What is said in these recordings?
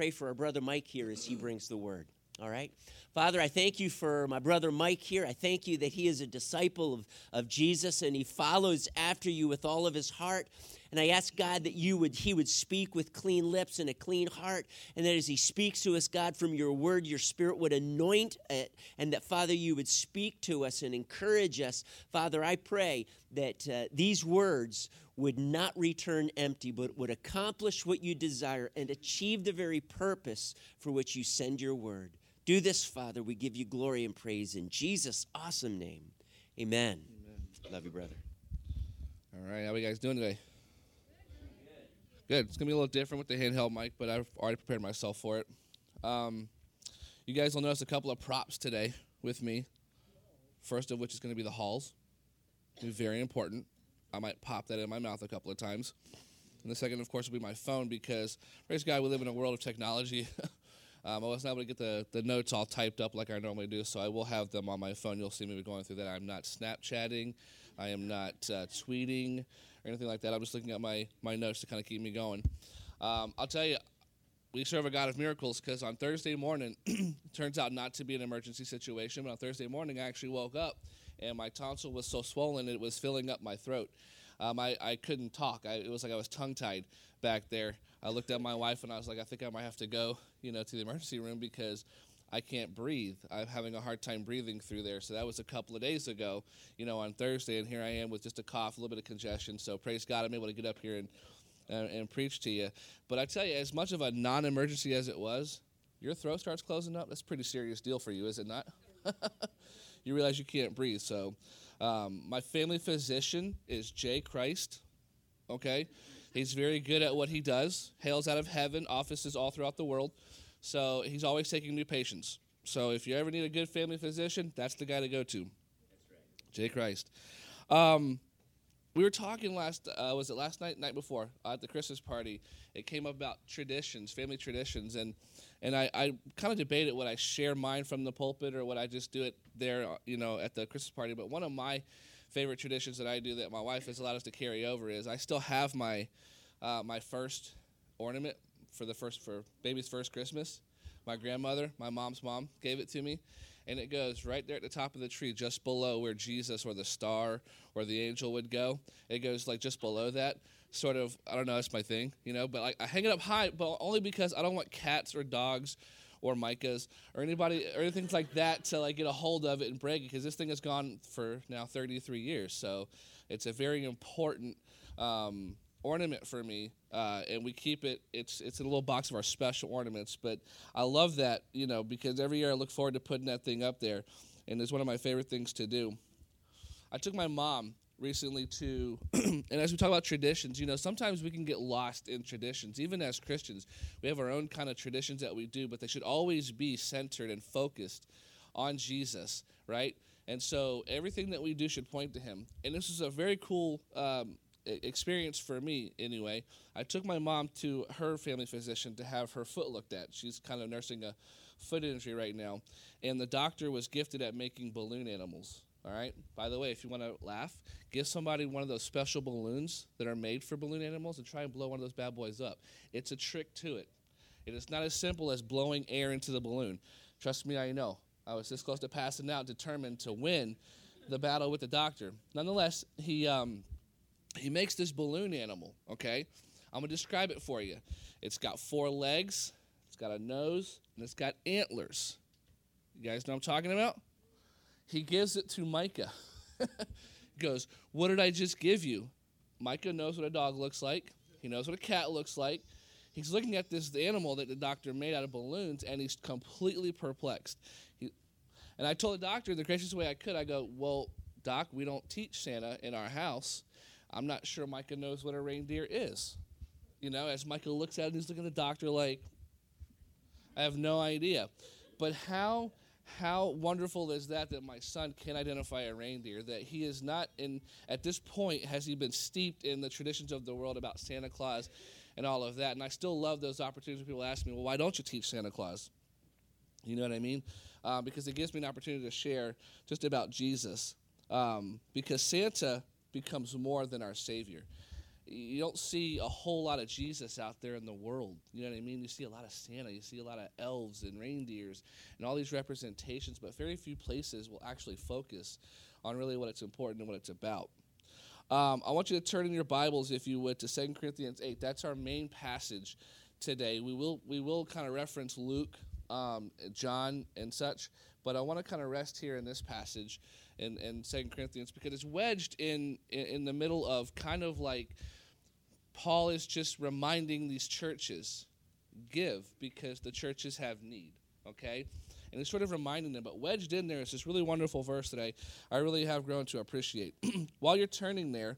pray for our brother Mike here as he brings the word. All right? Father, I thank you for my brother Mike here. I thank you that he is a disciple of, of Jesus and he follows after you with all of his heart. And I ask God that you would he would speak with clean lips and a clean heart, and that as he speaks to us, God, from your word, your spirit would anoint it, and that Father, you would speak to us and encourage us. Father, I pray that uh, these words would not return empty, but would accomplish what you desire and achieve the very purpose for which you send your word. Do this, Father. We give you glory and praise in Jesus' awesome name. Amen. Amen. Love you, brother. All right, how are you guys doing today? Good. It's gonna be a little different with the handheld mic, but I've already prepared myself for it. Um, you guys will notice a couple of props today with me. First of which is to be the halls. Very important. I might pop that in my mouth a couple of times. And the second, of course, will be my phone because, praise God, we live in a world of technology. um, I wasn't able to get the, the notes all typed up like I normally do, so I will have them on my phone. You'll see me going through that. I'm not Snapchatting, I am not uh, tweeting, or anything like that. I'm just looking at my, my notes to kind of keep me going. Um, I'll tell you, we serve a God of miracles because on Thursday morning, turns out not to be an emergency situation, but on Thursday morning, I actually woke up and my tonsil was so swollen it was filling up my throat. Um, I, I couldn't talk. I, it was like I was tongue tied back there. I looked at my wife and I was like, I think I might have to go, you know, to the emergency room because I can't breathe. I'm having a hard time breathing through there. So that was a couple of days ago, you know, on Thursday, and here I am with just a cough, a little bit of congestion. So praise God, I'm able to get up here and and, and preach to you. But I tell you, as much of a non-emergency as it was, your throat starts closing up. That's a pretty serious deal for you, is it not? you realize you can't breathe. So, um, my family physician is Jay Christ. Okay, he's very good at what he does. Hails out of heaven, offices all throughout the world. So he's always taking new patients. So if you ever need a good family physician, that's the guy to go to. Right. Jay Christ. Um, we were talking last uh, was it last night night before uh, at the christmas party it came up about traditions family traditions and and i, I kind of debated would i share mine from the pulpit or would i just do it there uh, you know at the christmas party but one of my favorite traditions that i do that my wife has allowed us to carry over is i still have my uh, my first ornament for the first for baby's first Christmas. My grandmother, my mom's mom, gave it to me, and it goes right there at the top of the tree, just below where Jesus or the star or the angel would go. It goes like just below that. Sort of, I don't know, that's my thing, you know. But like, I hang it up high, but only because I don't want cats or dogs or Micahs or anybody or anything like that to like get a hold of it and break it because this thing has gone for now 33 years. So it's a very important um, ornament for me, uh, and we keep it. It's it's in a little box of our special ornaments. But I love that, you know, because every year I look forward to putting that thing up there, and it's one of my favorite things to do. I took my mom recently to, and as we talk about traditions, you know, sometimes we can get lost in traditions. Even as Christians, we have our own kind of traditions that we do, but they should always be centered and focused on Jesus, right? And so everything that we do should point to Him. And this is a very cool. Um, experience for me anyway. I took my mom to her family physician to have her foot looked at. She's kind of nursing a foot injury right now, and the doctor was gifted at making balloon animals. All right. By the way, if you want to laugh, give somebody one of those special balloons that are made for balloon animals and try and blow one of those bad boys up. It's a trick to it. It is not as simple as blowing air into the balloon. Trust me, I know. I was this close to passing out, determined to win the battle with the doctor. Nonetheless, he um, he makes this balloon animal, okay? I'm to describe it for you. It's got four legs, it's got a nose, and it's got antlers. You guys know I'm talking about? He gives it to Micah. he goes, What did I just give you? Micah knows what a dog looks like, he knows what a cat looks like. He's looking at this animal that the doctor made out of balloons, and he's completely perplexed. He, and I told the doctor the gracious way I could, I go, Well, Doc, we don't teach Santa in our house. I'm not sure Micah knows what a reindeer is. You know, as Micah looks at it, he's looking at the doctor like, I have no idea. But how how wonderful is that that my son can identify a reindeer that he is not in at this point has he been steeped in the traditions of the world about santa claus and all of that and i still love those opportunities people ask me well why don't you teach santa claus you know what i mean uh, because it gives me an opportunity to share just about jesus um, because santa becomes more than our Savior. you don't see a whole lot of Jesus out there in the world. You know what I mean? You see a lot of Santa, you see a lot of elves and reindeers and all these representations, but very few places will actually focus on really what it's important and what it's about. Um, I want you to turn in your Bibles, if you would, to 2 Corinthians 8. That's our main passage today. We will we will kind of reference Luke, um, John, and such, but I want to kind of rest here in this passage in, in 2 Corinthians because it's wedged in, in in the middle of kind of like Paul is just reminding these churches give because the churches have need. Okay, and he's sort of reminding them. But wedged in there is this really wonderful verse that I, I really have grown to appreciate. While you're turning there,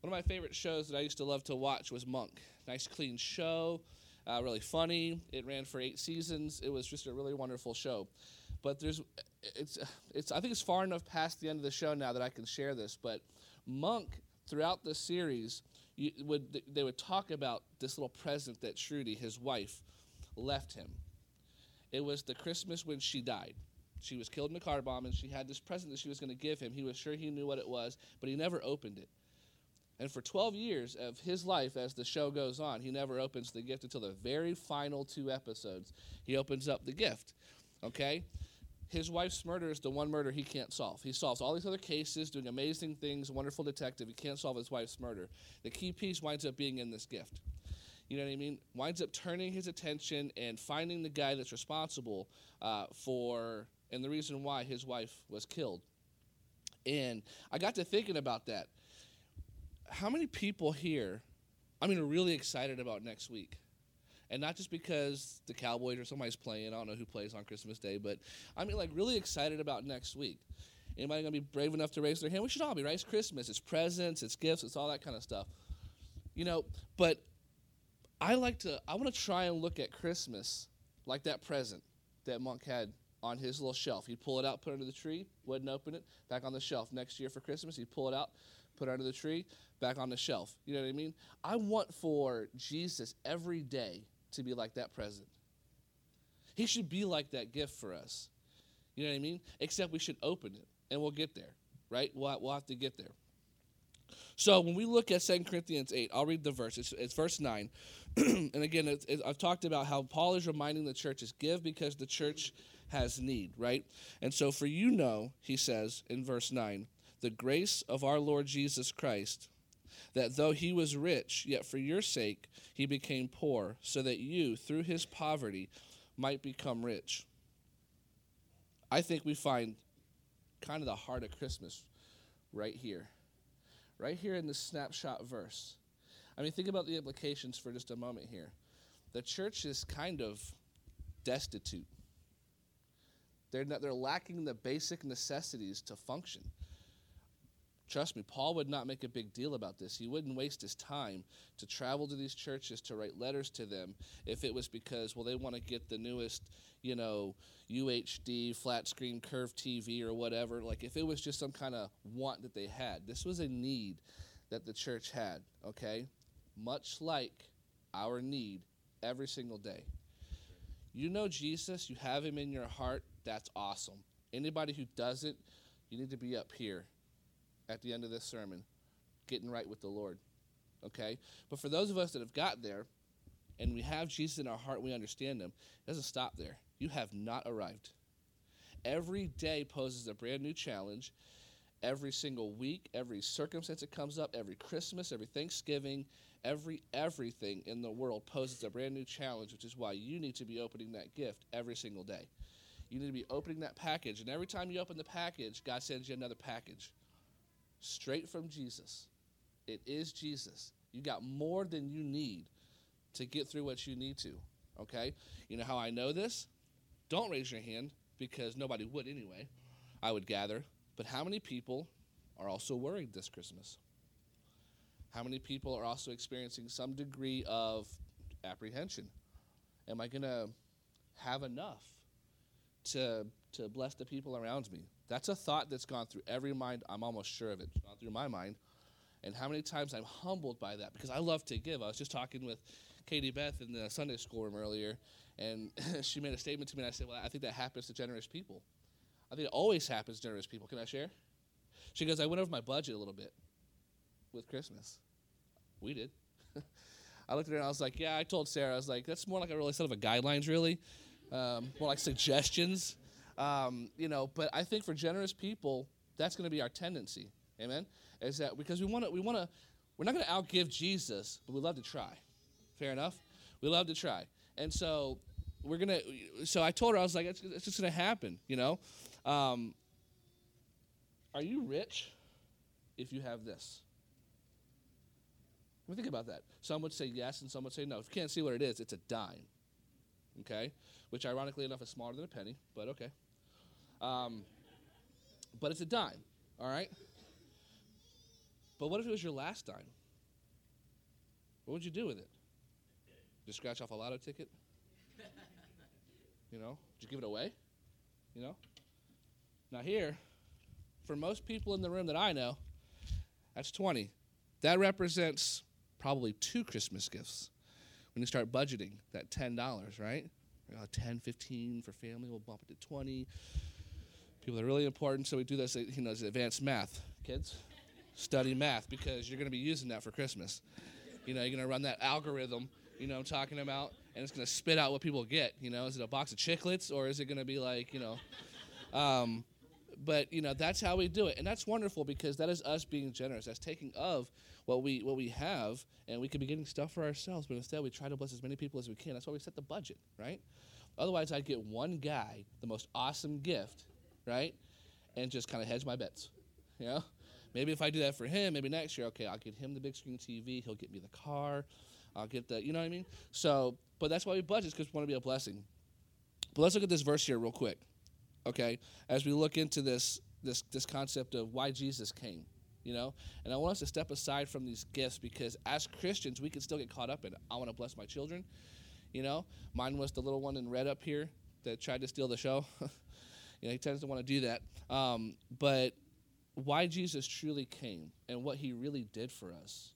one of my favorite shows that I used to love to watch was Monk. Nice, clean show, uh, really funny. It ran for eight seasons. It was just a really wonderful show. But there's, it's, it's. I think it's far enough past the end of the show now that I can share this. But Monk, throughout the series, would they would talk about this little present that Trudy, his wife, left him it was the Christmas when she died. She was killed in a car bomb, and she had this present that she was going to give him. He was sure he knew what it was, but he never opened it. And for 12 years of his life, as the show goes on, he never opens the gift until the very final two episodes. He opens up the gift. Okay? His wife's murder is the one murder he can't solve. He solves all these other cases, doing amazing things, wonderful detective. He can't solve his wife's murder. The key piece winds up being in this gift you know what I mean, winds up turning his attention and finding the guy that's responsible uh, for, and the reason why his wife was killed. And I got to thinking about that. How many people here, I mean, are really excited about next week? And not just because the Cowboys or somebody's playing, I don't know who plays on Christmas Day, but I mean, like, really excited about next week. Anybody gonna be brave enough to raise their hand? We should all be, right? It's Christmas, it's presents, it's gifts, it's all that kind of stuff. You know, but I like to, I want to try and look at Christmas like that present that Monk had on his little shelf. He'd pull it out, put it under the tree, wouldn't open it, back on the shelf. Next year for Christmas, he'd pull it out, put it under the tree, back on the shelf. You know what I mean? I want for Jesus every day to be like that present. He should be like that gift for us. You know what I mean? Except we should open it, and we'll get there, right? We'll, we'll have to get there. So when we look at 2 Corinthians 8, I'll read the verse. It's, it's verse 9. and again, I've talked about how Paul is reminding the churches give because the church has need, right? And so for you know, he says in verse 9, the grace of our Lord Jesus Christ, that though he was rich, yet for your sake he became poor, so that you, through his poverty, might become rich. I think we find kind of the heart of Christmas right here right here in this snapshot verse. I mean, think about the implications for just a moment here. The church is kind of destitute. They're, not, they're lacking the basic necessities to function. Trust me, Paul would not make a big deal about this. He wouldn't waste his time to travel to these churches to write letters to them if it was because, well, they want to get the newest, you know, UHD flat screen curved TV or whatever. Like if it was just some kind of want that they had. This was a need that the church had, okay? Much like our need every single day. You know Jesus, you have him in your heart, that's awesome. Anybody who doesn't, you need to be up here at the end of this sermon, getting right with the Lord. Okay? But for those of us that have got there and we have Jesus in our heart, we understand him, it doesn't stop there. You have not arrived. Every day poses a brand new challenge. Every single week, every circumstance that comes up, every Christmas, every Thanksgiving, every everything in the world poses a brand new challenge, which is why you need to be opening that gift every single day. You need to be opening that package, and every time you open the package, God sends you another package straight from Jesus. It is Jesus. You got more than you need to get through what you need to. Okay? You know how I know this? Don't raise your hand because nobody would anyway, I would gather. But how many people are also worried this Christmas? How many people are also experiencing some degree of apprehension? Am I going to have enough to, to bless the people around me? That's a thought that's gone through every mind. I'm almost sure of it. It's gone through my mind. And how many times I'm humbled by that because I love to give. I was just talking with Katie Beth in the Sunday school room earlier, and she made a statement to me, and I said, Well, I think that happens to generous people. I think it always happens to generous people. Can I share? She goes, I went over my budget a little bit with Christmas. We did. I looked at her and I was like, yeah, I told Sarah, I was like, that's more like a really set of a guidelines, really, um, more like suggestions, um, you know. But I think for generous people, that's going to be our tendency. Amen. Is that because we want to, we want to, we're not going to outgive Jesus, but we love to try. Fair enough. We love to try, and so we're gonna. So I told her I was like, it's, it's just going to happen, you know. Um, are you rich if you have this? Let me think about that. Some would say yes, and some would say no. If you can't see what it is, it's a dime. Okay? Which, ironically enough, is smaller than a penny, but okay. Um, but it's a dime, all right? But what if it was your last dime? What would you do with it? Just scratch off a lotto ticket? You know? Did you give it away? You know? Now, here, for most people in the room that I know, that's 20. That represents probably two Christmas gifts. When you start budgeting that $10, right? Uh, 10, 15 for family, we'll bump it to 20. People that are really important, so we do this, you know, advanced math. Kids, study math because you're going to be using that for Christmas. You know, you're going to run that algorithm, you know, I'm talking about, and it's going to spit out what people get. You know, is it a box of chiclets or is it going to be like, you know, um, but you know that's how we do it and that's wonderful because that is us being generous that's taking of what we what we have and we could be getting stuff for ourselves but instead we try to bless as many people as we can that's why we set the budget right otherwise i'd get one guy the most awesome gift right and just kind of hedge my bets you know maybe if i do that for him maybe next year okay i'll get him the big screen tv he'll get me the car i'll get the you know what i mean so but that's why we budget because we want to be a blessing but let's look at this verse here real quick okay, as we look into this this this concept of why Jesus came, you know. And I want us to step aside from these gifts because as Christians, we can still get caught up in. I want to bless my children, you know. Mine was the little one in red up here that tried to steal the show. you know, he tends to want to do that. Um, but why Jesus truly came and what he really did for us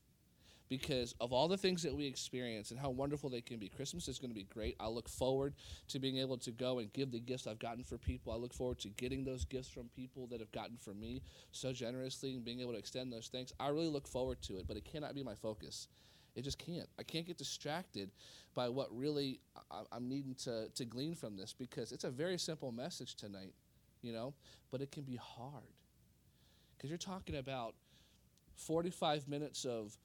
because of all the things that we experience and how wonderful they can be. Christmas is going to be great. I look forward to being able to go and give the gifts I've gotten for people. I look forward to getting those gifts from people that have gotten for me so generously and being able to extend those things. I really look forward to it, but it cannot be my focus. It just can't. I can't get distracted by what really I, am needing to, to glean from this because it's a very simple message tonight, you know, but it can be hard. Because you're talking about 45 minutes of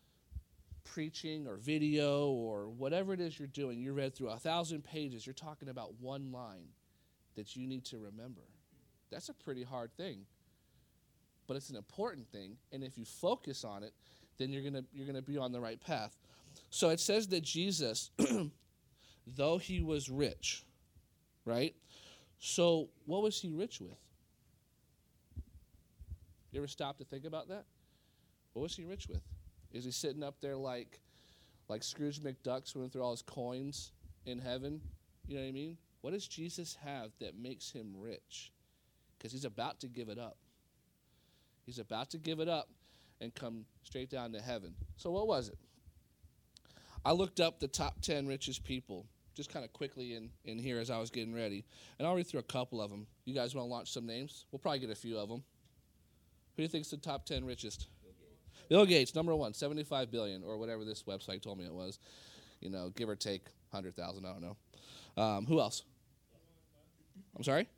preaching or video or whatever it is you're doing, you read through a thousand pages, you're talking about one line that you need to remember. That's a pretty hard thing. But it's an important thing, and if you focus on it, then you're gonna you're gonna be on the right path. So it says that Jesus, though he was rich, right? So what was he rich with? You ever stop to think about that? What was he rich with? Is he sitting up there like like Scrooge McDuck swimming through all his coins in heaven? You know what I mean? What does Jesus have that makes him rich? Because he's about to give it up. He's about to give it up and come straight down to heaven. So, what was it? I looked up the top 10 richest people just kind of quickly in, in here as I was getting ready. And I'll read through a couple of them. You guys want to launch some names? We'll probably get a few of them. Who do you think's the top 10 richest? Bill Gates, number one, 75 billion, or whatever this website told me it was. You know, give or take 100,000, I don't know. Um, who else? I'm sorry?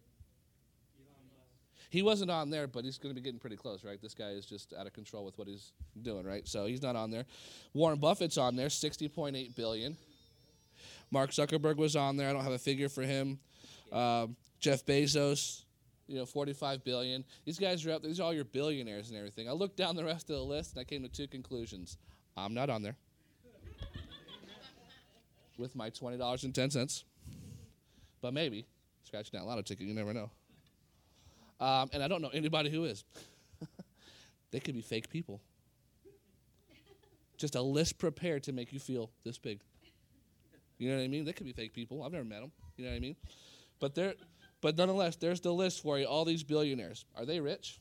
He wasn't on there, but he's going to be getting pretty close, right? This guy is just out of control with what he's doing, right? So he's not on there. Warren Buffett's on there, 60.8 billion. Mark Zuckerberg was on there. I don't have a figure for him. Um, Jeff Bezos, you know, 45 billion. These guys are up These are all your billionaires and everything. I looked down the rest of the list and I came to two conclusions. I'm not on there. With my $20.10. But maybe. Scratching that lotto ticket, you never know. Um, and I don't know anybody who is. they could be fake people. Just a list prepared to make you feel this big. You know what I mean? They could be fake people. I've never met them. You know what I mean? But they're but nonetheless, there's the list for you. All these billionaires. Are they rich?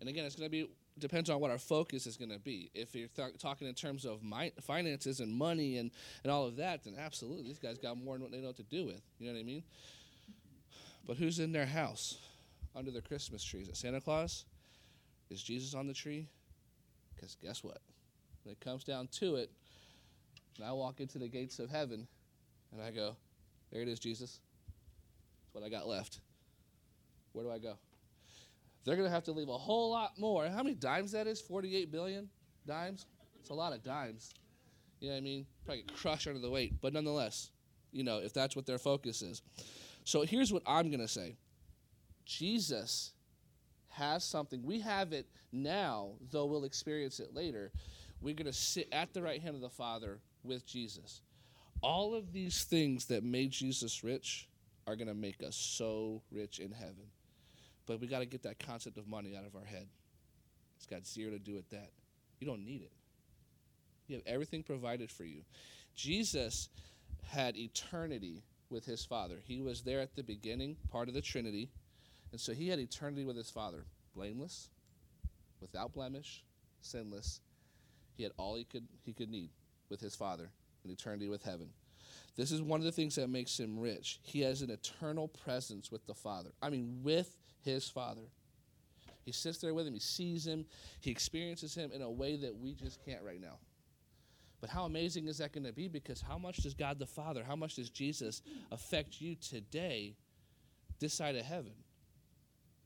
And again, it's going to be depends on what our focus is going to be. If you're th- talking in terms of my, finances and money and, and all of that, then absolutely, these guys got more than what they know what to do with. You know what I mean? But who's in their house under their Christmas tree? Is it Santa Claus? Is Jesus on the tree? Because guess what? When it comes down to it, and I walk into the gates of heaven and I go, There it is, Jesus. That's what I got left. Where do I go? They're going to have to leave a whole lot more. How many dimes that is? 48 billion dimes? It's a lot of dimes. You know what I mean? Probably get crushed under the weight. But nonetheless, you know, if that's what their focus is. So here's what I'm going to say Jesus has something. We have it now, though we'll experience it later. We're going to sit at the right hand of the Father with Jesus. All of these things that made Jesus rich are going to make us so rich in heaven. But we got to get that concept of money out of our head. It's got zero to do with that. You don't need it. You have everything provided for you. Jesus had eternity with his Father. He was there at the beginning, part of the Trinity. And so he had eternity with his Father, blameless, without blemish, sinless. He had all he could he could need with his Father in eternity with heaven. This is one of the things that makes him rich. He has an eternal presence with the Father. I mean, with his Father. He sits there with him, he sees him, he experiences him in a way that we just can't right now. But how amazing is that going to be? Because how much does God the Father, how much does Jesus affect you today, this side of heaven?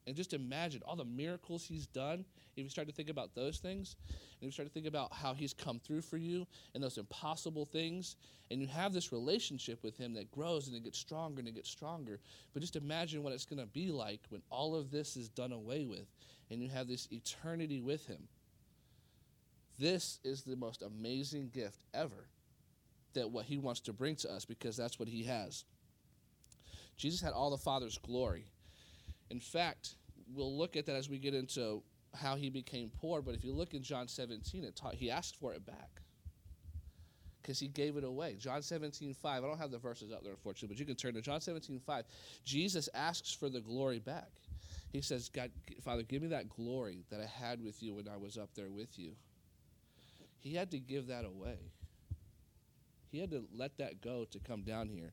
And just imagine all the miracles he's done. If you start to think about those things, and you start to think about how he's come through for you and those impossible things, and you have this relationship with him that grows and it gets stronger and it gets stronger. But just imagine what it's going to be like when all of this is done away with and you have this eternity with him. This is the most amazing gift ever that what he wants to bring to us because that's what he has. Jesus had all the Father's glory. In fact, we'll look at that as we get into how he became poor. But if you look in John 17, it taught, he asked for it back because he gave it away. John 17, 5. I don't have the verses up there, unfortunately, but you can turn to John 17, 5. Jesus asks for the glory back. He says, God, Father, give me that glory that I had with you when I was up there with you. He had to give that away. He had to let that go to come down here.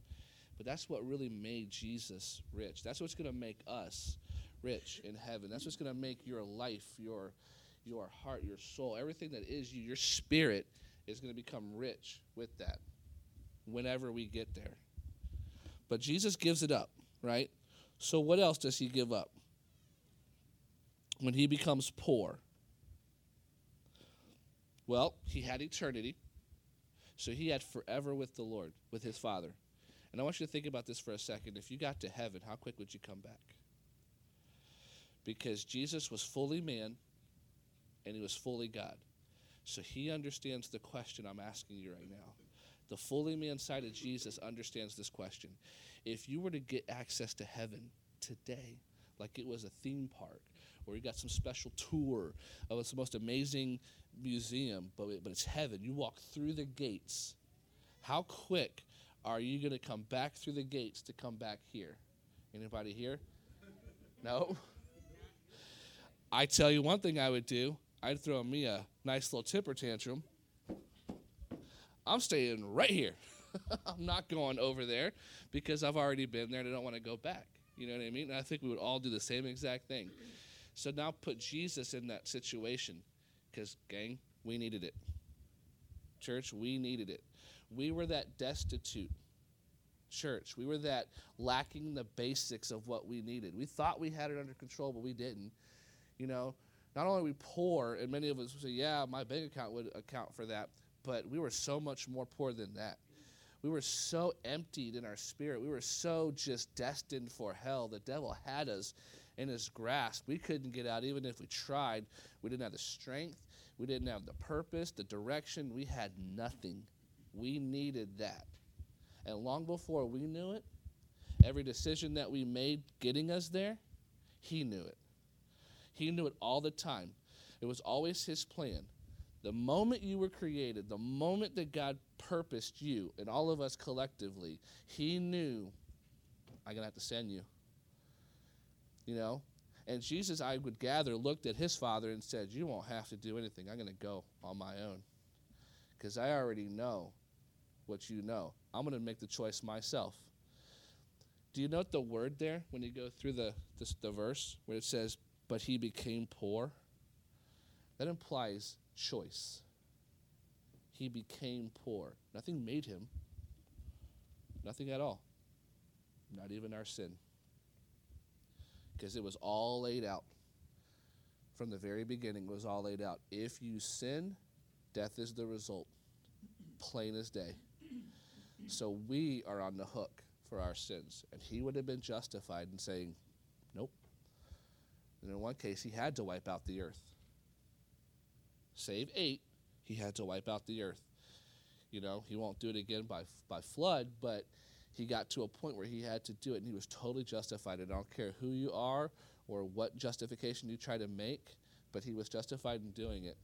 But that's what really made Jesus rich. That's what's going to make us rich in heaven. That's what's going to make your life, your your heart, your soul, everything that is you, your spirit is going to become rich with that whenever we get there. But Jesus gives it up, right? So what else does he give up? When he becomes poor. Well, he had eternity. So he had forever with the Lord, with his Father. And I want you to think about this for a second. If you got to heaven, how quick would you come back? Because Jesus was fully man and he was fully God. So he understands the question I'm asking you right now. The fully man side of Jesus understands this question. If you were to get access to heaven today, like it was a theme park, or you got some special tour of the most amazing museum, but, but it's heaven, you walk through the gates, how quick are you going to come back through the gates to come back here? Anybody here? No? I tell you one thing I would do. I'd throw me a nice little tipper tantrum. I'm staying right here. I'm not going over there because I've already been there and I don't want to go back. You know what I mean? And I think we would all do the same exact thing. So now put Jesus in that situation because, gang, we needed it. Church, we needed it. We were that destitute church. We were that lacking the basics of what we needed. We thought we had it under control, but we didn't. You know, not only are we poor, and many of us say, yeah, my bank account would account for that, but we were so much more poor than that. We were so emptied in our spirit. We were so just destined for hell. The devil had us in his grasp. We couldn't get out even if we tried. We didn't have the strength. We didn't have the purpose, the direction. We had nothing. We needed that. And long before we knew it, every decision that we made getting us there, he knew it. He knew it all the time. It was always his plan. The moment you were created, the moment that God purposed you and all of us collectively, he knew I'm going to have to send you. You know? And Jesus, I would gather, looked at his father and said, You won't have to do anything. I'm going to go on my own. Because I already know what you know. I'm going to make the choice myself. Do you note the word there when you go through the, the, the verse where it says, but he became poor? That implies choice. he became poor. Nothing made him. Nothing at all. Not even our sin. Because it was all laid out. From the very beginning, it was all laid out. If you sin, death is the result. Plain as day. So we are on the hook for our sins. And he would have been justified in saying, Nope. And in one case, he had to wipe out the earth. Save eight, he had to wipe out the earth. You know, he won't do it again by, by flood, but he got to a point where he had to do it, and he was totally justified. And I don't care who you are or what justification you try to make, but he was justified in doing it.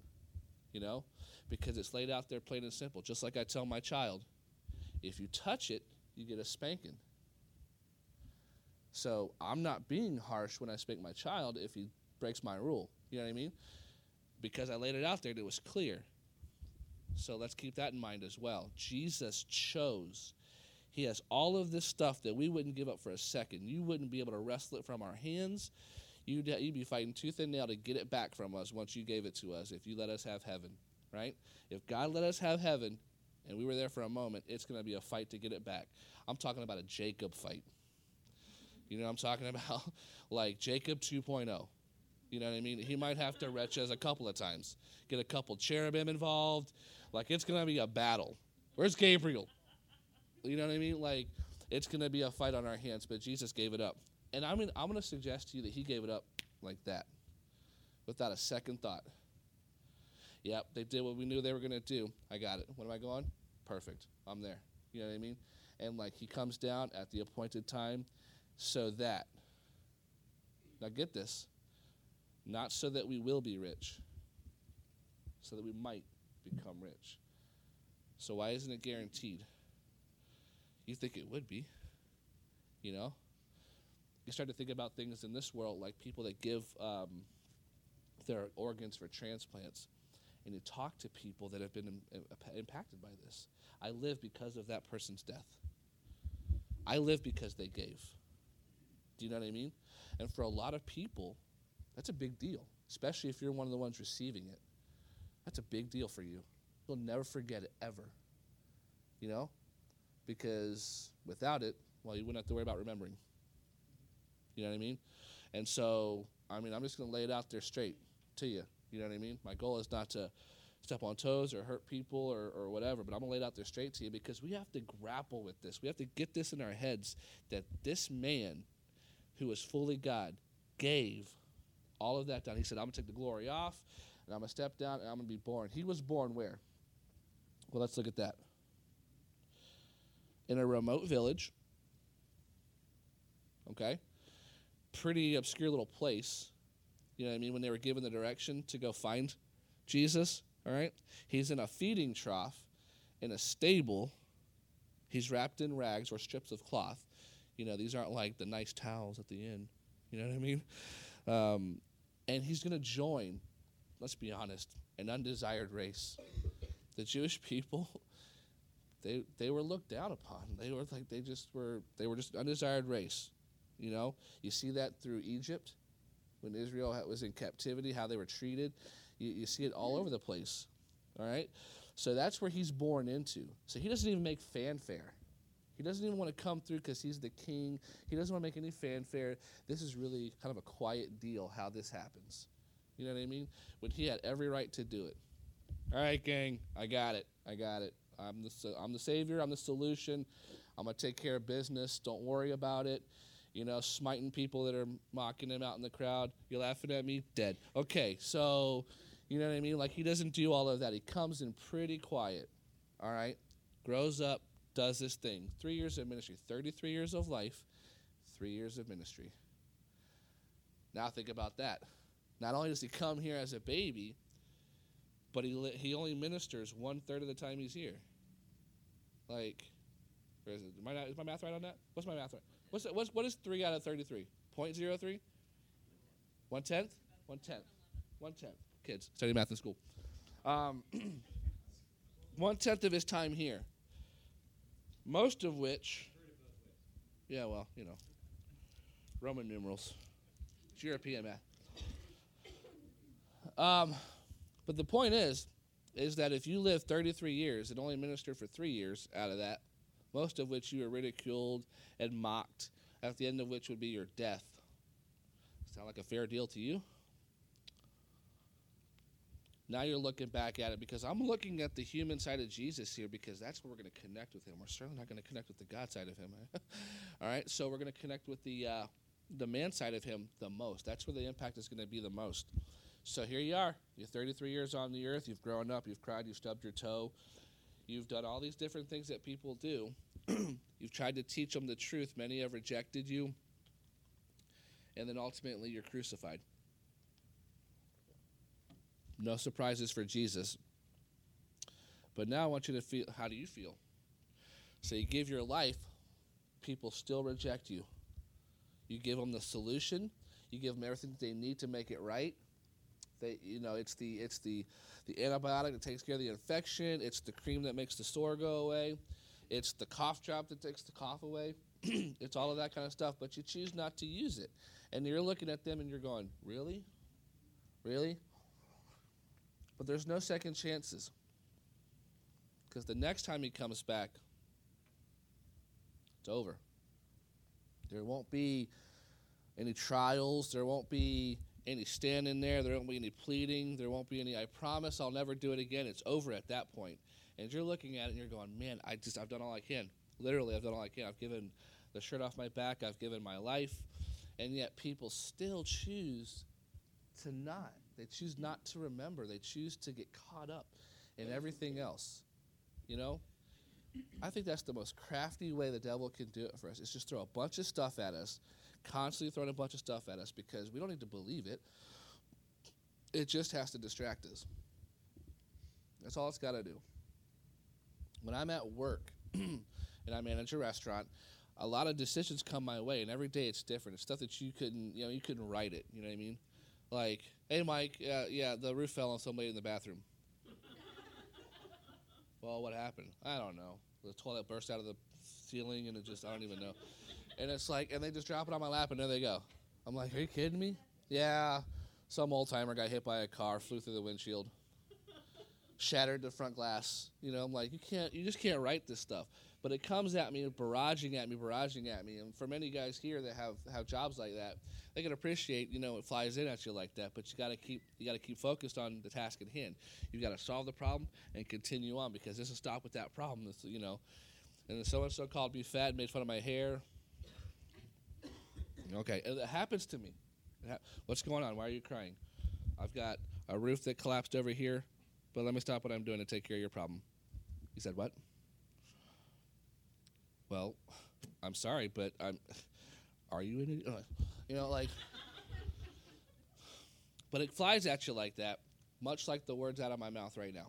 You know, because it's laid out there plain and simple. Just like I tell my child, if you touch it, you get a spanking. So I'm not being harsh when I spank my child if he breaks my rule. You know what I mean? Because I laid it out there and it was clear. So let's keep that in mind as well. Jesus chose. He has all of this stuff that we wouldn't give up for a second. You wouldn't be able to wrestle it from our hands. You'd, you'd be fighting tooth and nail to get it back from us once you gave it to us if you let us have heaven, right? If God let us have heaven and we were there for a moment, it's going to be a fight to get it back. I'm talking about a Jacob fight. You know what I'm talking about? like Jacob 2.0. You know what I mean? He might have to retch us a couple of times, get a couple cherubim involved. Like it's going to be a battle. Where's Gabriel? You know what I mean? Like it's going to be a fight on our hands, but Jesus gave it up. And I mean, I'm going to suggest to you that he gave it up like that, without a second thought. Yep, they did what we knew they were going to do. I got it. When am I going? Perfect. I'm there. You know what I mean? And like he comes down at the appointed time so that, now get this, not so that we will be rich, so that we might become rich. So why isn't it guaranteed? You think it would be, you know? You start to think about things in this world like people that give um, their organs for transplants, and you talk to people that have been Im- impacted by this. I live because of that person's death. I live because they gave. Do you know what I mean? And for a lot of people, that's a big deal, especially if you're one of the ones receiving it. That's a big deal for you. You'll never forget it ever. You know? Because without it, well, you wouldn't have to worry about remembering. You know what I mean? And so, I mean, I'm just going to lay it out there straight to you. You know what I mean? My goal is not to step on toes or hurt people or, or whatever, but I'm going to lay it out there straight to you because we have to grapple with this. We have to get this in our heads that this man who was fully God, gave all of that down. He said, I'm going to take the glory off, and I'm going to step down, and I'm going to be born. He was born where? Well, let's look at that. In a remote village, okay? Pretty obscure little place. You know what I mean? When they were given the direction to go find Jesus, all right? He's in a feeding trough in a stable. He's wrapped in rags or strips of cloth. You know, these aren't like the nice towels at the inn. You know what I mean? Um, and he's going to join, let's be honest, an undesired race. The Jewish people, they they were looked down upon. They were like they just were they were just an undesired race. You know, you see that through Egypt when Israel was in captivity, how they were treated. You, you see it all over the place. All right, so that's where he's born into. So he doesn't even make fanfare. He doesn't even want to come through because he's the king. He doesn't want to make any fanfare. This is really kind of a quiet deal how this happens. You know what I mean? When he had every right to do it. All right, gang, I got it. I got it. I'm the, I'm the savior. I'm the solution. I'm going to take care of business. Don't worry about it. You know, smiting people that are mocking him out in the crowd. You're laughing at me? Dead. Okay, so, you know what I mean? Like, he doesn't do all of that. He comes in pretty quiet. All right? Grows up, does this thing. Three years of ministry, 33 years of life, three years of ministry. Now think about that. Not only does he come here as a baby, but he, he only ministers one third of the time he's here. Like, where is it? Is my math right on that? What's my math right? What's, it, what's what is three out of 33? 0.03? One tenth? One tenth. One tenth. Kids, study math in school. Um, one tenth of his time here most of which, yeah, well, you know, Roman numerals, it's European math. Um, but the point is, is that if you live 33 years and only ministered for three years out of that, most of which you were ridiculed and mocked, at the end of which would be your death. Sound like a fair deal to you? Now you're looking back at it because I'm looking at the human side of Jesus here because that's where we're going to connect with him. We're certainly not going to connect with the God side of him. All right, so we're going to connect with the uh, the man side of him the most. That's where the impact is going to be the most. So here you are. You're 33 years on the earth. You've grown up. You've cried. You've stubbed your toe. You've done all these different things that people do. you've tried to teach them the truth. Many have rejected you. And then ultimately, you're crucified. No surprises for Jesus. But now I want you to feel how do you feel? So you give your life, people still reject you. You give them the solution, you give them everything they need to make it right. They, you know, it's the it's the the antibiotic that takes care of the infection. It's the cream that makes the sore go away. It's the cough drop that takes the cough away. it's all of that kind of stuff, but you choose not to use it. And you're looking at them and you're going, "Really? Really? But there's no second chances. Because the next time he comes back, it's over. There won't be any trials. There won't be any standing there. There won't be any pleading. There won't be any, I promise I'll never do it again. It's over at that point. And you're looking at it and you're going, man, I just, I've done all I can. Literally, I've done all I can. I've given the shirt off my back. I've given my life. And yet people still choose to not. They choose not to remember. They choose to get caught up in everything else. You know? I think that's the most crafty way the devil can do it for us. Is just throw a bunch of stuff at us, constantly throwing a bunch of stuff at us because we don't need to believe it. It just has to distract us. That's all it's got to do. When I'm at work and I manage a restaurant, a lot of decisions come my way, and every day it's different. It's stuff that you couldn't, you know, you couldn't write it. You know what I mean? Like, hey, Mike, uh, yeah, the roof fell on somebody in the bathroom. well, what happened? I don't know. The toilet burst out of the ceiling, and it just, I don't even know. And it's like, and they just drop it on my lap, and there they go. I'm like, are you kidding me? Yeah, some old timer got hit by a car, flew through the windshield, shattered the front glass. You know, I'm like, you can't, you just can't write this stuff. But it comes at me, barraging at me, barraging at me. And for many guys here that have, have jobs like that, they can appreciate, you know, it flies in at you like that. But you got to keep you got to keep focused on the task at hand. You got to solve the problem and continue on because this will stop with that problem. You know, and so and so called me fat, made fun of my hair. Okay, it happens to me. What's going on? Why are you crying? I've got a roof that collapsed over here, but let me stop what I'm doing to take care of your problem. He said, What? well, I'm sorry, but I'm. Are you in it? You know, like. but it flies at you like that, much like the words out of my mouth right now.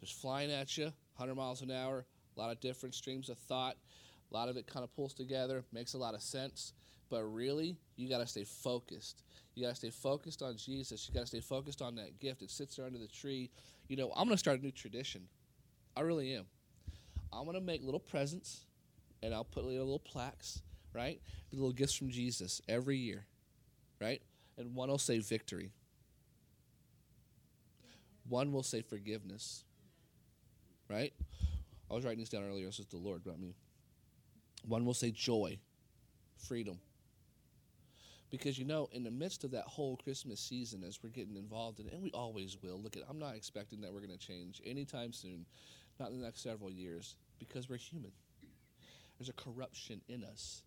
Just flying at you, 100 miles an hour, a lot of different streams of thought. A lot of it kind of pulls together, makes a lot of sense. But really, you got to stay focused. You got to stay focused on Jesus. You got to stay focused on that gift. It sits there under the tree. You know, I'm going to start a new tradition. I really am. I'm going to make little presents and I'll put little, little plaques, right? Little gifts from Jesus every year, right? And one will say victory, one will say forgiveness, right? I was writing this down earlier. This is the Lord, not me. One will say joy, freedom. Because you know, in the midst of that whole Christmas season, as we're getting involved in it, and we always will, look at I'm not expecting that we're going to change anytime soon not in the next several years, because we're human. There's a corruption in us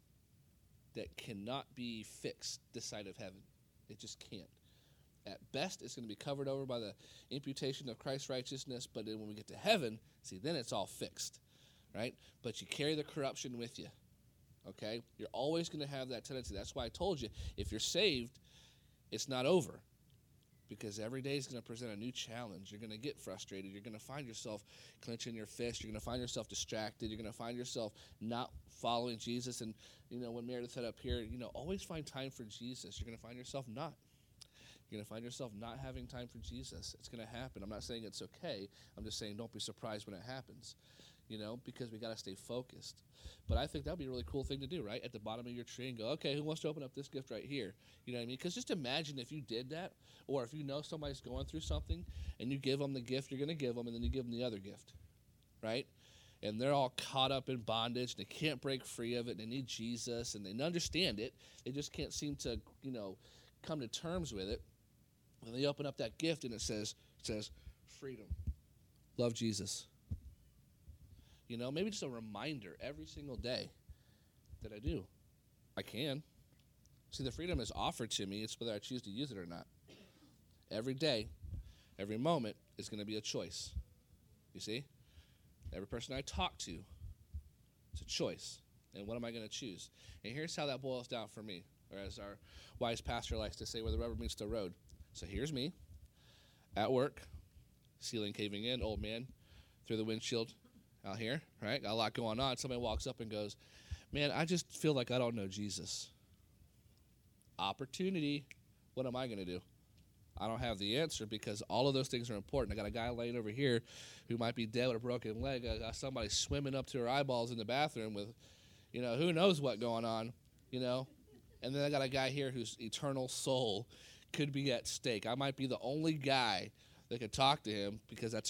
that cannot be fixed this side of heaven. It just can't. At best, it's going to be covered over by the imputation of Christ's righteousness, but then when we get to heaven, see, then it's all fixed, right? But you carry the corruption with you, okay? You're always going to have that tendency. That's why I told you if you're saved, it's not over because every day is going to present a new challenge. You're going to get frustrated. You're going to find yourself clenching your fist. You're going to find yourself distracted. You're going to find yourself not following Jesus. And, you know, when Meredith said up here, you know, always find time for Jesus. You're going to find yourself not. You're going to find yourself not having time for Jesus. It's going to happen. I'm not saying it's okay. I'm just saying don't be surprised when it happens. You know, because we got to stay focused. But I think that'd be a really cool thing to do, right? At the bottom of your tree and go, okay, who wants to open up this gift right here? You know what I mean? Because just imagine if you did that, or if you know somebody's going through something and you give them the gift you're going to give them, and then you give them the other gift, right? And they're all caught up in bondage. And they can't break free of it. And they need Jesus, and they understand it. They just can't seem to, you know, come to terms with it. When they open up that gift and it says, it says, freedom, love Jesus. You know, maybe just a reminder every single day that I do. I can. See, the freedom is offered to me. It's whether I choose to use it or not. Every day, every moment is going to be a choice. You see? Every person I talk to, it's a choice. And what am I going to choose? And here's how that boils down for me, or as our wise pastor likes to say, where the rubber meets the road. So here's me at work, ceiling caving in, old man through the windshield out here, right? Got a lot going on. Somebody walks up and goes, Man, I just feel like I don't know Jesus. Opportunity. What am I going to do? I don't have the answer because all of those things are important. I got a guy laying over here who might be dead with a broken leg. I got somebody swimming up to her eyeballs in the bathroom with, you know, who knows what going on, you know? And then I got a guy here whose eternal soul could be at stake. I might be the only guy that could talk to him because that's a